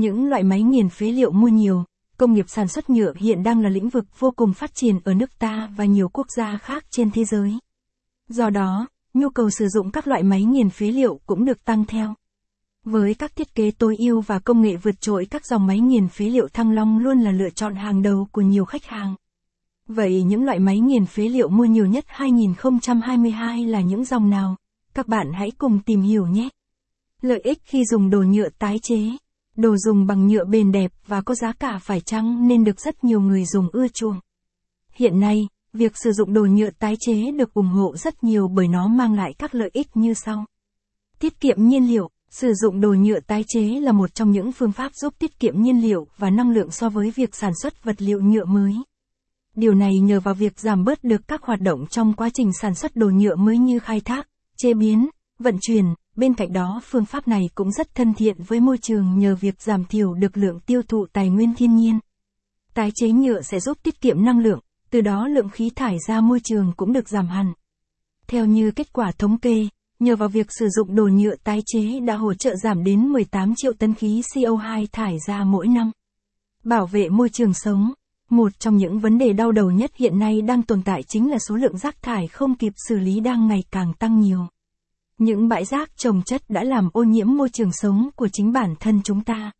Những loại máy nghiền phế liệu mua nhiều, công nghiệp sản xuất nhựa hiện đang là lĩnh vực vô cùng phát triển ở nước ta và nhiều quốc gia khác trên thế giới. Do đó, nhu cầu sử dụng các loại máy nghiền phế liệu cũng được tăng theo. Với các thiết kế tối ưu và công nghệ vượt trội các dòng máy nghiền phế liệu Thăng Long luôn là lựa chọn hàng đầu của nhiều khách hàng. Vậy những loại máy nghiền phế liệu mua nhiều nhất 2022 là những dòng nào? Các bạn hãy cùng tìm hiểu nhé. Lợi ích khi dùng đồ nhựa tái chế. Đồ dùng bằng nhựa bền đẹp và có giá cả phải chăng nên được rất nhiều người dùng ưa chuộng. Hiện nay, việc sử dụng đồ nhựa tái chế được ủng hộ rất nhiều bởi nó mang lại các lợi ích như sau. Tiết kiệm nhiên liệu, sử dụng đồ nhựa tái chế là một trong những phương pháp giúp tiết kiệm nhiên liệu và năng lượng so với việc sản xuất vật liệu nhựa mới. Điều này nhờ vào việc giảm bớt được các hoạt động trong quá trình sản xuất đồ nhựa mới như khai thác, chế biến, vận chuyển, bên cạnh đó phương pháp này cũng rất thân thiện với môi trường nhờ việc giảm thiểu được lượng tiêu thụ tài nguyên thiên nhiên. Tái chế nhựa sẽ giúp tiết kiệm năng lượng, từ đó lượng khí thải ra môi trường cũng được giảm hẳn. Theo như kết quả thống kê, nhờ vào việc sử dụng đồ nhựa tái chế đã hỗ trợ giảm đến 18 triệu tấn khí CO2 thải ra mỗi năm. Bảo vệ môi trường sống, một trong những vấn đề đau đầu nhất hiện nay đang tồn tại chính là số lượng rác thải không kịp xử lý đang ngày càng tăng nhiều. Những bãi rác trồng chất đã làm ô nhiễm môi trường sống của chính bản thân chúng ta.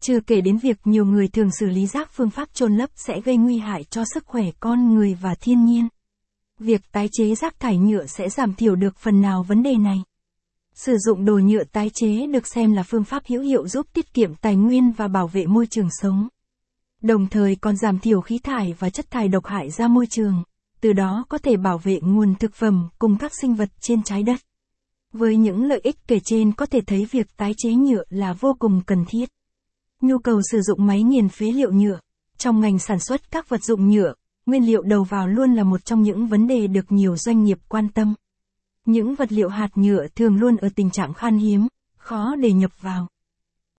Chưa kể đến việc nhiều người thường xử lý rác phương pháp chôn lấp sẽ gây nguy hại cho sức khỏe con người và thiên nhiên. Việc tái chế rác thải nhựa sẽ giảm thiểu được phần nào vấn đề này. Sử dụng đồ nhựa tái chế được xem là phương pháp hữu hiệu giúp tiết kiệm tài nguyên và bảo vệ môi trường sống. Đồng thời còn giảm thiểu khí thải và chất thải độc hại ra môi trường, từ đó có thể bảo vệ nguồn thực phẩm cùng các sinh vật trên trái đất. Với những lợi ích kể trên có thể thấy việc tái chế nhựa là vô cùng cần thiết. Nhu cầu sử dụng máy nghiền phế liệu nhựa. Trong ngành sản xuất các vật dụng nhựa, nguyên liệu đầu vào luôn là một trong những vấn đề được nhiều doanh nghiệp quan tâm. Những vật liệu hạt nhựa thường luôn ở tình trạng khan hiếm, khó để nhập vào.